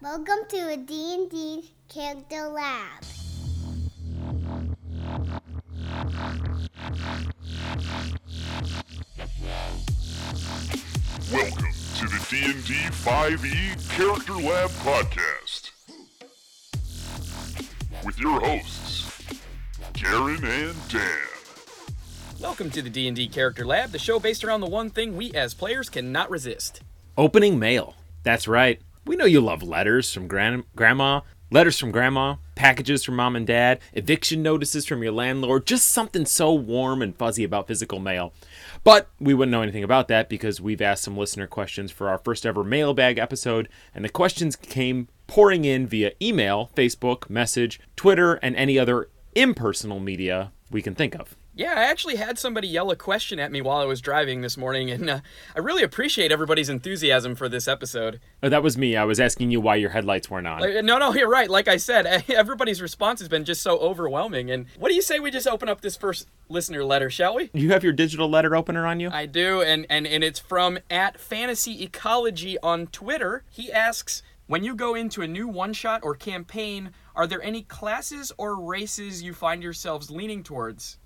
Welcome to a D&D Character Lab. Welcome to the D&D 5e Character Lab podcast with your hosts, Garen and Dan. Welcome to the D&D Character Lab, the show based around the one thing we as players cannot resist. Opening mail. That's right. We know you love letters from gran- grandma, letters from grandma, packages from mom and dad, eviction notices from your landlord, just something so warm and fuzzy about physical mail. But we wouldn't know anything about that because we've asked some listener questions for our first ever mailbag episode, and the questions came pouring in via email, Facebook, message, Twitter, and any other impersonal media we can think of. Yeah, I actually had somebody yell a question at me while I was driving this morning, and uh, I really appreciate everybody's enthusiasm for this episode. Oh, that was me. I was asking you why your headlights weren't on. Like, no, no, you're right. Like I said, everybody's response has been just so overwhelming. And what do you say we just open up this first listener letter, shall we? you have your digital letter opener on you? I do, and, and, and it's from at Fantasy Ecology on Twitter. He asks, when you go into a new one shot or campaign, are there any classes or races you find yourselves leaning towards?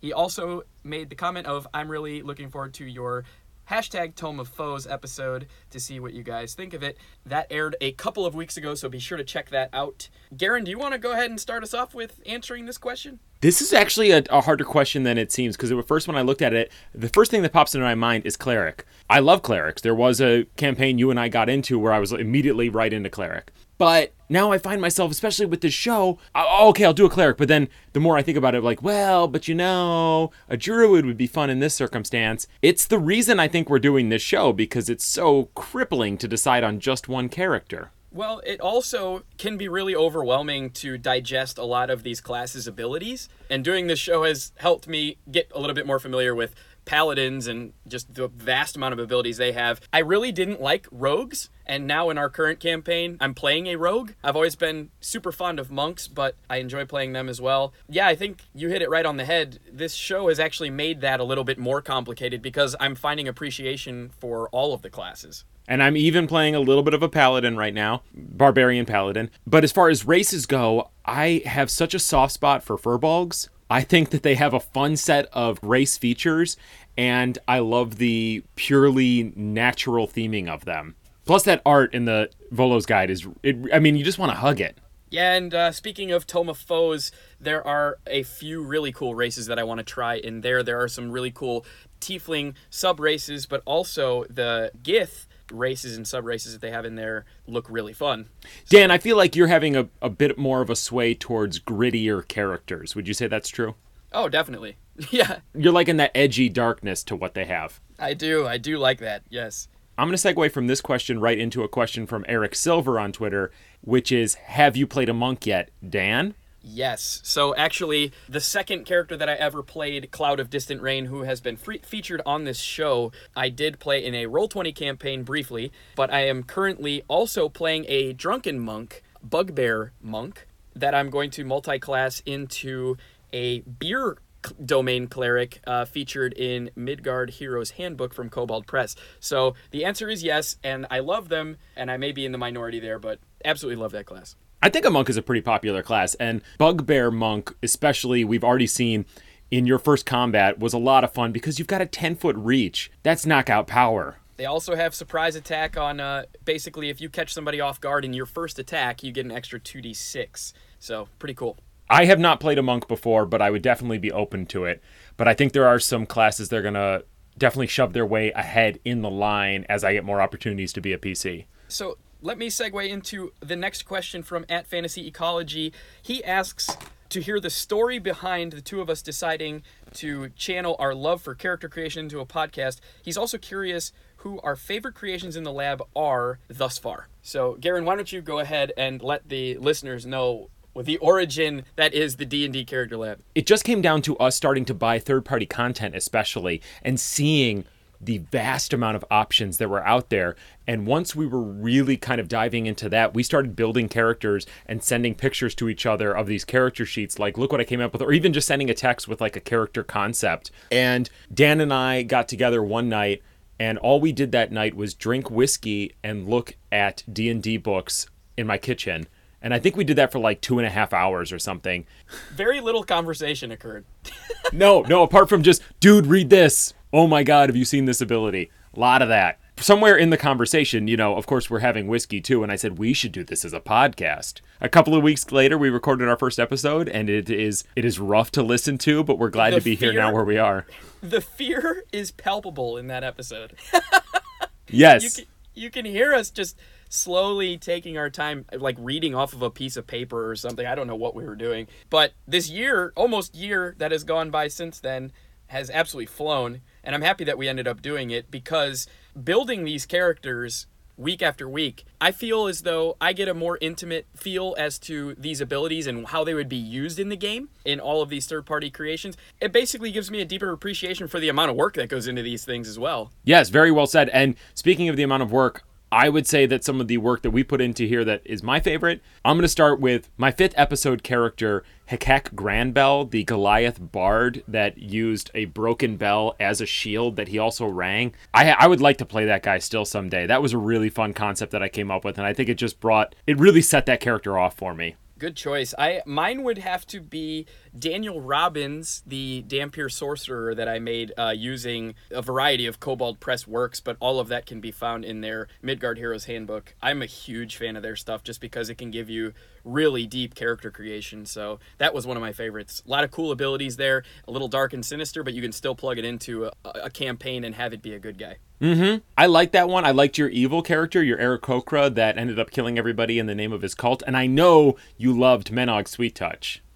He also made the comment of, I'm really looking forward to your hashtag Tome of Foes episode to see what you guys think of it. That aired a couple of weeks ago, so be sure to check that out. Garen, do you want to go ahead and start us off with answering this question? This is actually a, a harder question than it seems because the first when I looked at it, the first thing that pops into my mind is cleric. I love clerics. There was a campaign you and I got into where I was immediately right into cleric. But now I find myself, especially with this show, oh, okay, I'll do a cleric. But then the more I think about it, like, well, but you know, a druid would be fun in this circumstance. It's the reason I think we're doing this show because it's so crippling to decide on just one character. Well, it also can be really overwhelming to digest a lot of these classes' abilities. And doing this show has helped me get a little bit more familiar with paladins and just the vast amount of abilities they have. I really didn't like rogues, and now in our current campaign, I'm playing a rogue. I've always been super fond of monks, but I enjoy playing them as well. Yeah, I think you hit it right on the head. This show has actually made that a little bit more complicated because I'm finding appreciation for all of the classes. And I'm even playing a little bit of a paladin right now, barbarian paladin. But as far as races go, I have such a soft spot for furbolgs. I think that they have a fun set of race features, and I love the purely natural theming of them. Plus, that art in the Volo's guide is, it, I mean, you just want to hug it. Yeah, and uh, speaking of Tome of Foes, there are a few really cool races that I want to try in there. There are some really cool tiefling sub races, but also the Gith races and sub races that they have in there look really fun. Dan, I feel like you're having a, a bit more of a sway towards grittier characters. Would you say that's true? Oh, definitely. Yeah. You're liking that edgy darkness to what they have. I do. I do like that. Yes. I'm going to segue from this question right into a question from Eric Silver on Twitter, which is Have you played a monk yet, Dan? Yes. So actually, the second character that I ever played, Cloud of Distant Rain, who has been free- featured on this show, I did play in a Roll20 campaign briefly, but I am currently also playing a Drunken Monk, Bugbear Monk, that I'm going to multi class into a beer domain cleric uh, featured in Midgard Heroes Handbook from Kobold Press. So the answer is yes, and I love them, and I may be in the minority there, but absolutely love that class. I think a monk is a pretty popular class, and Bugbear Monk, especially, we've already seen in your first combat, was a lot of fun because you've got a 10 foot reach. That's knockout power. They also have surprise attack on uh, basically if you catch somebody off guard in your first attack, you get an extra 2d6. So, pretty cool. I have not played a monk before, but I would definitely be open to it. But I think there are some classes they're going to definitely shove their way ahead in the line as I get more opportunities to be a PC. So, let me segue into the next question from at Fantasy Ecology. He asks to hear the story behind the two of us deciding to channel our love for character creation into a podcast. He's also curious who our favorite creations in the lab are thus far. So, Garen, why don't you go ahead and let the listeners know the origin that is the D&D character lab. It just came down to us starting to buy third-party content especially and seeing the vast amount of options that were out there. And once we were really kind of diving into that, we started building characters and sending pictures to each other of these character sheets, like, look what I came up with, or even just sending a text with like a character concept. And Dan and I got together one night and all we did that night was drink whiskey and look at D&D books in my kitchen. And I think we did that for like two and a half hours or something. Very little conversation occurred. No, no, apart from just, dude, read this. Oh my God, have you seen this ability? A lot of that. Somewhere in the conversation, you know, of course, we're having whiskey too, and I said we should do this as a podcast. A couple of weeks later, we recorded our first episode, and it is it is rough to listen to, but we're glad The to be here now where we are. The fear is palpable in that episode. Yes, you can, you can hear us just slowly taking our time like reading off of a piece of paper or something i don't know what we were doing but this year almost year that has gone by since then has absolutely flown and i'm happy that we ended up doing it because building these characters week after week i feel as though i get a more intimate feel as to these abilities and how they would be used in the game in all of these third party creations it basically gives me a deeper appreciation for the amount of work that goes into these things as well Yes, very well said. And speaking of the amount of work, I would say that some of the work that we put into here that is my favorite. I'm going to start with my fifth episode character, Hekek Granbell, the Goliath bard that used a broken bell as a shield that he also rang. I, I would like to play that guy still someday. That was a really fun concept that I came up with, and I think it just brought, it really set that character off for me. Good choice. I mine would have to be Daniel Robbins, the Dhampir sorcerer that I made uh, using a variety of Kobold Press works, but all of that can be found in their Midgard Heroes Handbook. I'm a huge fan of their stuff just because it can give you really deep character creation. So that was one of my favorites. A lot of cool abilities there, a little dark and sinister, but you can still plug it into a, a campaign and have it be a good guy. Mm-hmm. I liked that one. I liked your evil character, your Eric Kokra, that ended up killing everybody in the name of his cult. And I know you loved Menog Sweet Touch.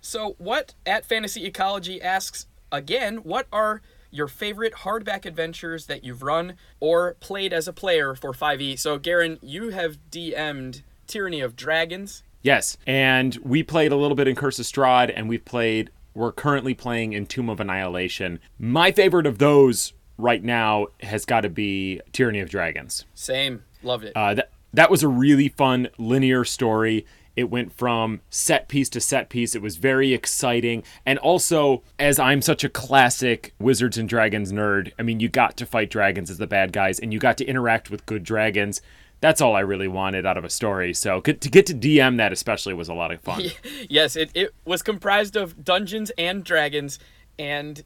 So, what at Fantasy Ecology asks again, what are your favorite hardback adventures that you've run or played as a player for 5e? So, Garen, you have DM'd Tyranny of Dragons. Yes, and we played a little bit in Curse of Strahd, and we've played. We're currently playing in Tomb of Annihilation. My favorite of those right now has got to be Tyranny of Dragons. Same. Loved it. Uh, that that was a really fun linear story. It went from set piece to set piece. It was very exciting, and also as I'm such a classic Wizards and Dragons nerd, I mean, you got to fight dragons as the bad guys, and you got to interact with good dragons. That's all I really wanted out of a story. So to get to DM that especially was a lot of fun. yes, it, it was comprised of dungeons and dragons, and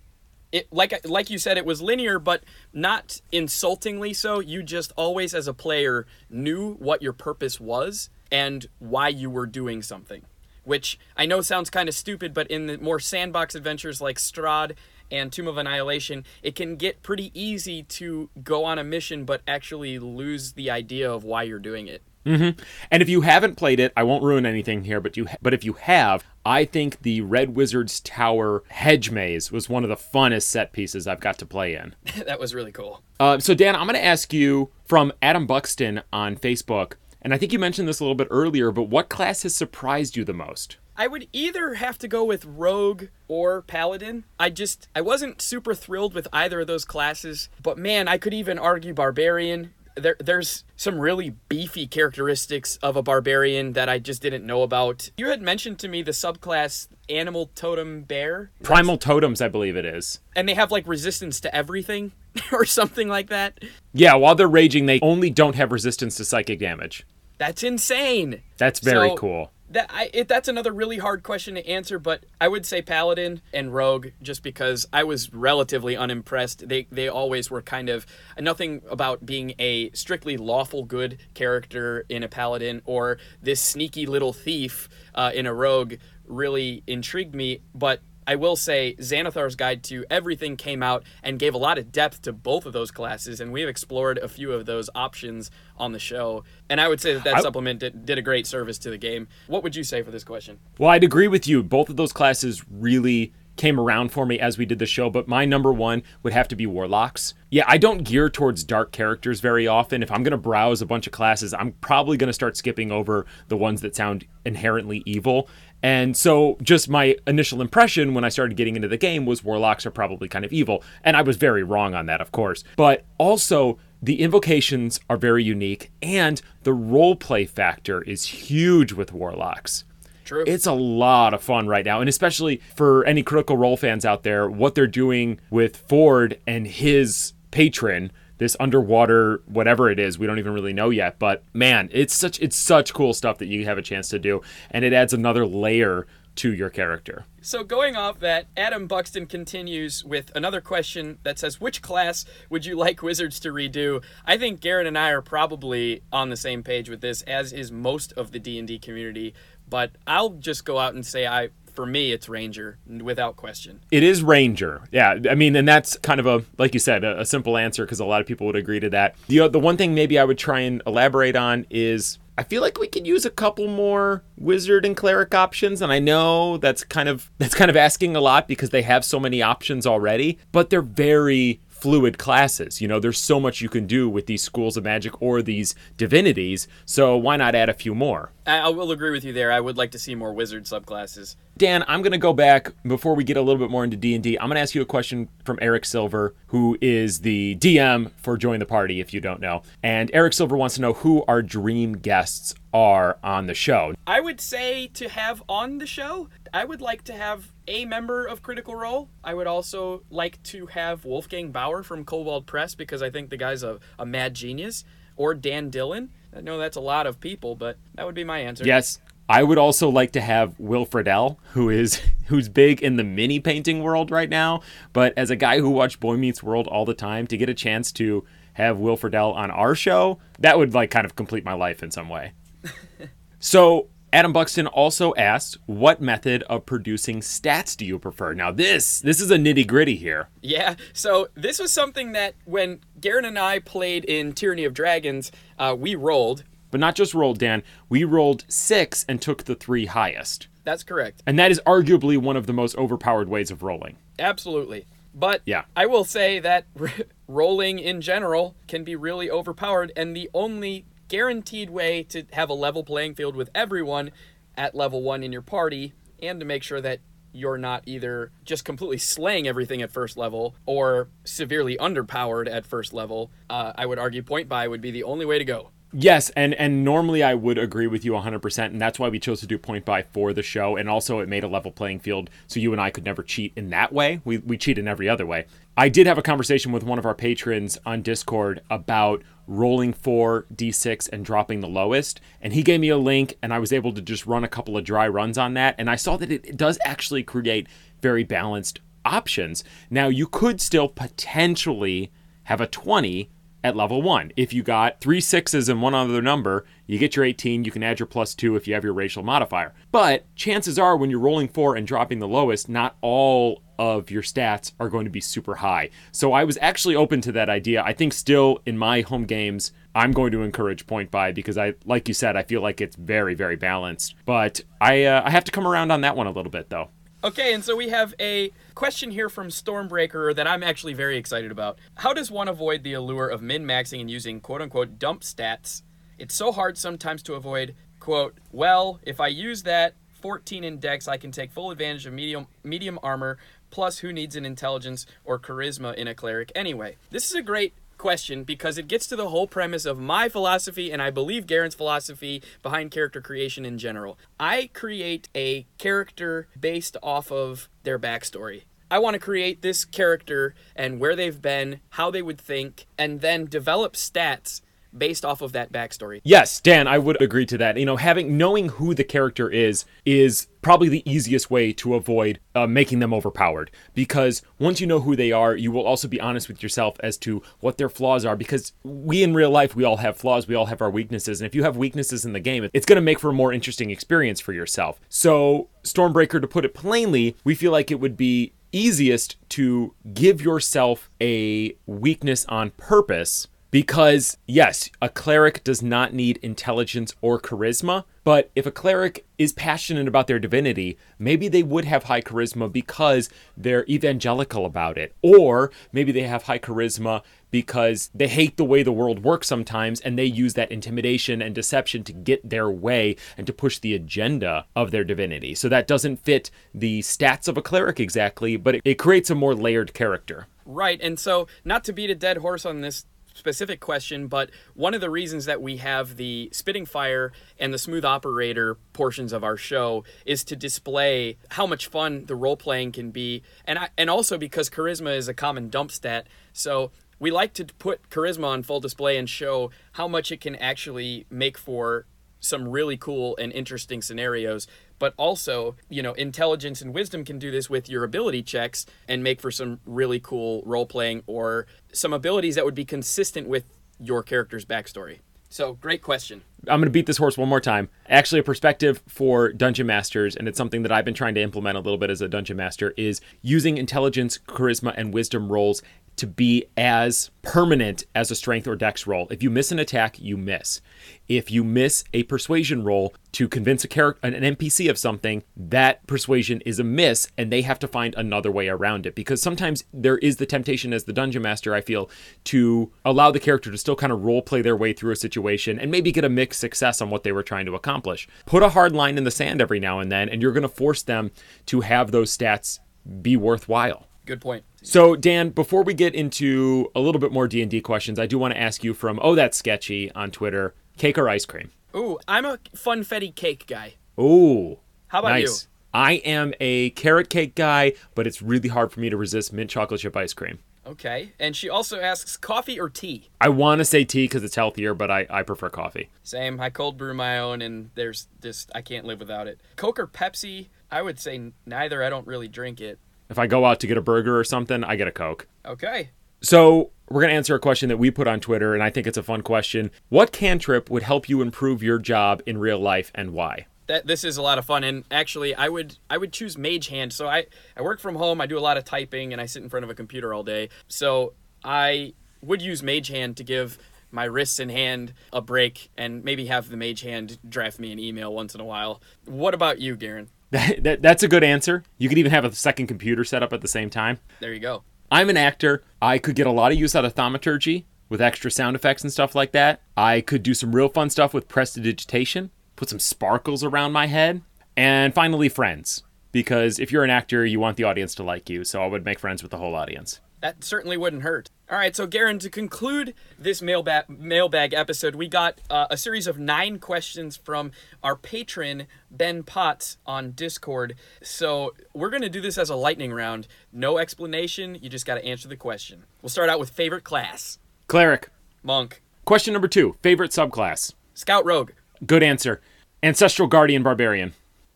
it like like you said, it was linear, but not insultingly so. You just always, as a player, knew what your purpose was and why you were doing something. Which I know sounds kind of stupid, but in the more sandbox adventures like Strahd and Tomb of Annihilation, it can get pretty easy to go on a mission but actually lose the idea of why you're doing it. And if you haven't played it, I won't ruin anything here, but you but if you have, I think the Red Wizard's Tower hedge maze was one of the funnest set pieces I've got to play in. that was really cool. Uh, so Dan, I'm going to ask you from Adam Buxton on Facebook, and I think you mentioned this a little bit earlier, but what class has surprised you the most? I would either have to go with Rogue or Paladin. I just I wasn't super thrilled with either of those classes, but man, I could even argue Barbarian. There, there's some really beefy characteristics of a barbarian that I just didn't know about. You had mentioned to me the subclass Animal Totem Bear, Primal Totems, I believe it is. and they have like resistance to everything or something like that. Yeah, while they're raging, they only don't have resistance to psychic damage. That's insane. That's very So- cool. That I it, that's another really hard question to answer, but I would say Paladin and Rogue just because I was relatively unimpressed. They they always were kind of nothing about being a strictly lawful good character in a Paladin or this sneaky little thief uh, in a Rogue really intrigued me, but I will say Xanathar's Guide to Everything came out and gave a lot of depth to both of those classes, and we have explored a few of those options on the show. And I would say that that I- supplement did, did a great service to the game. What would you say for this question? Well, I'd agree with you. Both of those classes really came around for me as we did the show, but my number one would have to be Warlocks. Yeah, I don't gear towards dark characters very often. If I'm going to browse a bunch of classes, I'm probably going to start skipping over the ones that sound inherently evil. And so, just my initial impression when I started getting into the game was Warlocks are probably kind of evil. And I was very wrong on that, of course. But also, the invocations are very unique, and the roleplay factor is huge with Warlocks. True. It's a lot of fun right now, and especially for any Critical Role fans out there, what they're doing with Fjord and his patron, this underwater whatever it is. We don't even really know yet, but man, it's such it's such cool stuff that you have a chance to do, and it adds another layer to your character. So going off that, Adam Buxton continues with another question that says, "Which class would you like Wizards to redo?" I think Garen and I are probably on the same page with this, as is most of the D and D community. But I'll just go out and say, I for me, it's Ranger without question. It is Ranger. Yeah, I mean, and that's kind of a like you said, a, a simple answer because a lot of people would agree to that. The uh, the one thing maybe I would try and elaborate on is I feel like we could use a couple more wizard and cleric options and I know that's kind of that's kind of asking a lot because they have so many options already, but they're very fluid classes. You know, there's so much you can do with these schools of magic or these divinities, so why not add a few more? I, I will agree with you there. I would like to see more wizard subclasses. Dan, I'm going to go back before we get a little bit more into D&D. I'm going to ask you a question from Eric Silver, who is the DM for Join the Party if you don't know. And Eric Silver wants to know who our dream guests are on the show. I would say to have on the show, I would like to have a member of Critical Role. I would also like to have Wolfgang Bauer from Kobold Press because I think the guy's a, a mad genius. Or Dan Dillon. I know that's a lot of people, but that would be my answer. Yes, I would also like to have Will Friedle, who is who's big in the mini painting world right now. But as a guy who watched Boy Meets World all the time, to get a chance to have Will Friedle on our show, that would like kind of complete my life in some way. so Adam Buxton also asked, "What method of producing stats do you prefer?" Now this this is a nitty gritty here. Yeah. So this was something that when Garen and I played in Tyranny of Dragons, uh, we rolled. But not just rolled, Dan. We rolled six and took the three highest, That's correct. and that is arguably one of the most overpowered ways of rolling. Absolutely. But Yeah. I will say that rolling in general can be really overpowered, and the only guaranteed way to have a level playing field with everyone at level one in your party, and to make sure that you're not either just completely slaying everything at first level or severely underpowered at first level, uh, I would argue point buy would be the only way to go. Yes, and and normally I would agree with you 100%, and that's why we chose to do point buy for the show, and also it made a level playing field so you and I could never cheat in that way. We we cheat in every other way. I did have a conversation with one of our patrons on Discord about rolling 4 d6 and dropping the lowest, and he gave me a link and I was able to just run a couple of dry runs on that, and I saw that it, it does actually create very balanced options. Now, you could still potentially have a 20 at level one. If you got three sixes and one other number, you get your 18. You can add your plus two if you have your racial modifier. But chances are, when you're rolling four and dropping the lowest, not all of your stats are going to be super high. So I was actually open to that idea. I think still in my home games, I'm going to encourage point buy because I, like you said, I feel like it's very, very balanced. But I, uh, I have to come around on that one a little bit though. Okay, and so we have a question here from Stormbreaker that I'm actually very excited about. How does one avoid the allure of min maxing and using quote unquote dump stats? It's so hard sometimes to avoid, quote, well, if I use that 14 index, I can take full advantage of medium medium armor, plus who needs an intelligence or charisma in a cleric anyway? This is a great question because it gets to the whole premise of my philosophy and I believe Garen's philosophy behind character creation in general. I create a character based off of their backstory. I want to create this character and where they've been, how they would think, and then develop stats based off of that backstory. Yes, Dan, I would agree to that. You know, having knowing who the character is is probably the easiest way to avoid uh, making them overpowered because once you know who they are, you will also be honest with yourself as to what their flaws are because we in real life we all have flaws, we all have our weaknesses, and if you have weaknesses in the game, it's going to make for a more interesting experience for yourself. So, Stormbreaker to put it plainly, we feel like it would be easiest to give yourself a weakness on purpose because, yes, a cleric does not need intelligence or charisma, but if a cleric is passionate about their divinity, maybe they would have high charisma because they're evangelical about it. Or maybe they have high charisma because they hate the way the world works sometimes and they use that intimidation and deception to get their way and to push the agenda of their divinity. So that doesn't fit the stats of a cleric exactly, but it, it creates a more layered character. Right, and so not to beat a dead horse on this specific question, but one of the reasons that we have the spitting fire and the smooth operator portions of our show is to display how much fun the role playing can be, and I, and also because charisma is a common dump stat. So we like to put charisma on full display and show how much it can actually make for some really cool and interesting scenarios but also you know intelligence and wisdom can do this with your ability checks and make for some really cool role playing or some abilities that would be consistent with your character's backstory so great question I'm going to beat this horse one more time. Actually, a perspective for dungeon masters, and it's something that I've been trying to implement a little bit as a dungeon master, is using intelligence, charisma, and wisdom rolls to be as permanent as a strength or dex roll. If you miss an attack, you miss. If you miss a persuasion roll to convince a character an NPC of something, that persuasion is a miss and they have to find another way around it because sometimes there is the temptation as the dungeon master I feel to allow the character to still kind of role play their way through a situation and maybe get a mixed success on what they were trying to accomplish. Put a hard line in the sand every now and then and you're going to force them to have those stats be worthwhile. Good point So Dan, before we get into a little bit more D and D questions, I do want to ask you from oh that's sketchy on Twitter, cake or ice cream? ooh i'm a funfetti cake guy Ooh, How about nice. I am a carrot cake guy, but it's really hard for me to resist mint chocolate chip ice cream. okay and she also asks coffee or tea I want to say tea because it's healthier, but I, I prefer coffee. Same. I cold brew my own, and there's just, I can't live without it. Coke or Pepsi? I would say neither. I don't really drink it. If I go out to get a burger or something, I get a Coke. Okay. So we're going to answer a question that we put on Twitter, and I think it's a fun question. What cantrip would help you improve your job in real life and why? That this is a lot of fun, and actually, I would I would choose Mage Hand. So I I work from home. I do a lot of typing, and I sit in front of a computer all day. So I would use Mage Hand to give my wrists and hand a break, and maybe have the Mage Hand draft me an email once in a while. What about you, Garen? That, that, that's a good answer. You could even have a second computer set up at the same time. There you go. I'm an actor. I could get a lot of use out of thaumaturgy with extra sound effects and stuff like that. I could do some real fun stuff with prestidigitation, put some sparkles around my head. And finally, friends. Because if you're an actor, you want the audience to like you. So I would make friends with the whole audience. That certainly wouldn't hurt. All right, so Garen, to conclude this mailbag mailbag episode, we got uh, a series of nine questions from our patron Ben Potts on Discord. So we're gonna do this as a lightning round. No explanation. You just got to answer the question. We'll start out with favorite class. Cleric. Monk. Question number two favorite subclass. Scout Rogue. Good answer. Ancestral Guardian Barbarian.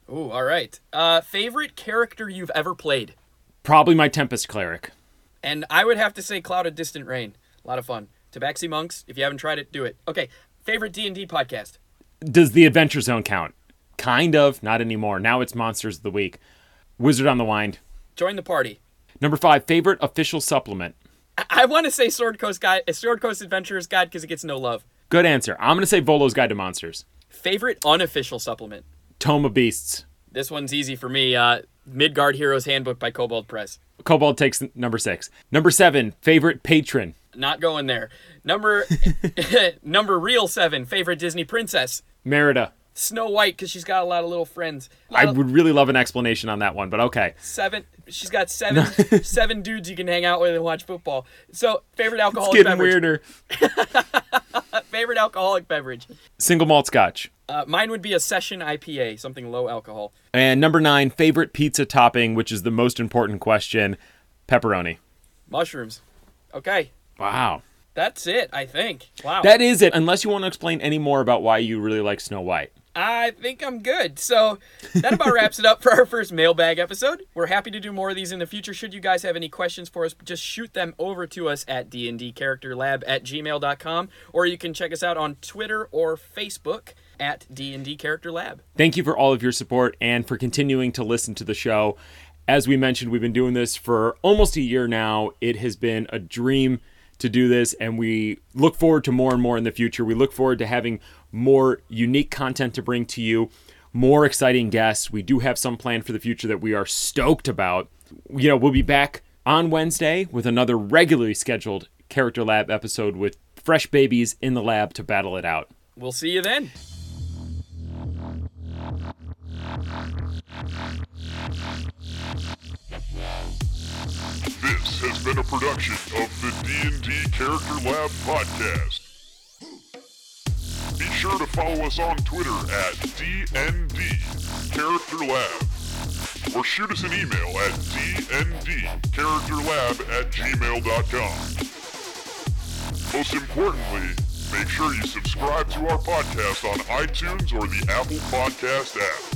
Ooh, all right. Uh, favorite character you've ever played? Probably my Tempest Cleric. And I would have to say Cloud of Distant Rain. A lot of fun. Tabaxi Monks. If you haven't tried it, do it. Okay. Favorite D and D podcast. Does the Adventure Zone count? Kind of, not anymore. Now it's Monsters of the Week. Wizard on the Wind. Join the party. Number five, favorite official supplement. I want to say Sword Coast Guide, Sword Coast Adventurer's Guide because it gets no love. Good answer. I'm going to say Volo's Guide to Monsters. Favorite unofficial supplement. Tome of Beasts. This one's easy for me. Uh, Midgard Heroes Handbook by Kobold Press. Kobold takes number six. Number seven, favorite patron. Not going there. Number number real seven. Favorite Disney princess. Merida. Snow White because she's got a lot of little friends. I of- would really love an explanation on that one, but okay. seven. She's got seven seven dudes you can hang out with and watch football. So favorite It's alcoholic getting beverage. weirder. Favorite alcoholic beverage. Single malt scotch. Uh, mine would be a session IPA, something low alcohol. And number nine, favorite pizza topping, which is the most important question pepperoni. Mushrooms. Okay, Wow. that's it. I think. Wow. That is it, unless you want to explain any more about why you really like Snow White. I think I'm good. So that about wraps it up for our first mailbag episode. We're happy to do more of these in the future. Should you guys have any questions for us, just shoot them over to us at dndcharacterlab at gmail.com, or you can check us out on Twitter or Facebook at D&D Character Lab. Thank you for all of your support and for continuing to listen to the show. As we mentioned, we've been doing this for almost a year now. It has been a dream to do this, and we look forward to more and more in the future. We look forward to having more unique content to bring to you, more exciting guests. We do have some planned for the future that we are stoked about. You know, we'll be back on Wednesday with another regularly scheduled Character Lab episode with fresh babies in the lab to battle it out. We'll see you then. This has been a production of the D&D Character Lab podcast. Sure to follow us on Twitter at DND Character Lab or shoot us an email at dndcharacterlab at gmail.com. Most importantly, make sure you subscribe to our podcast on iTunes or the Apple Podcast app.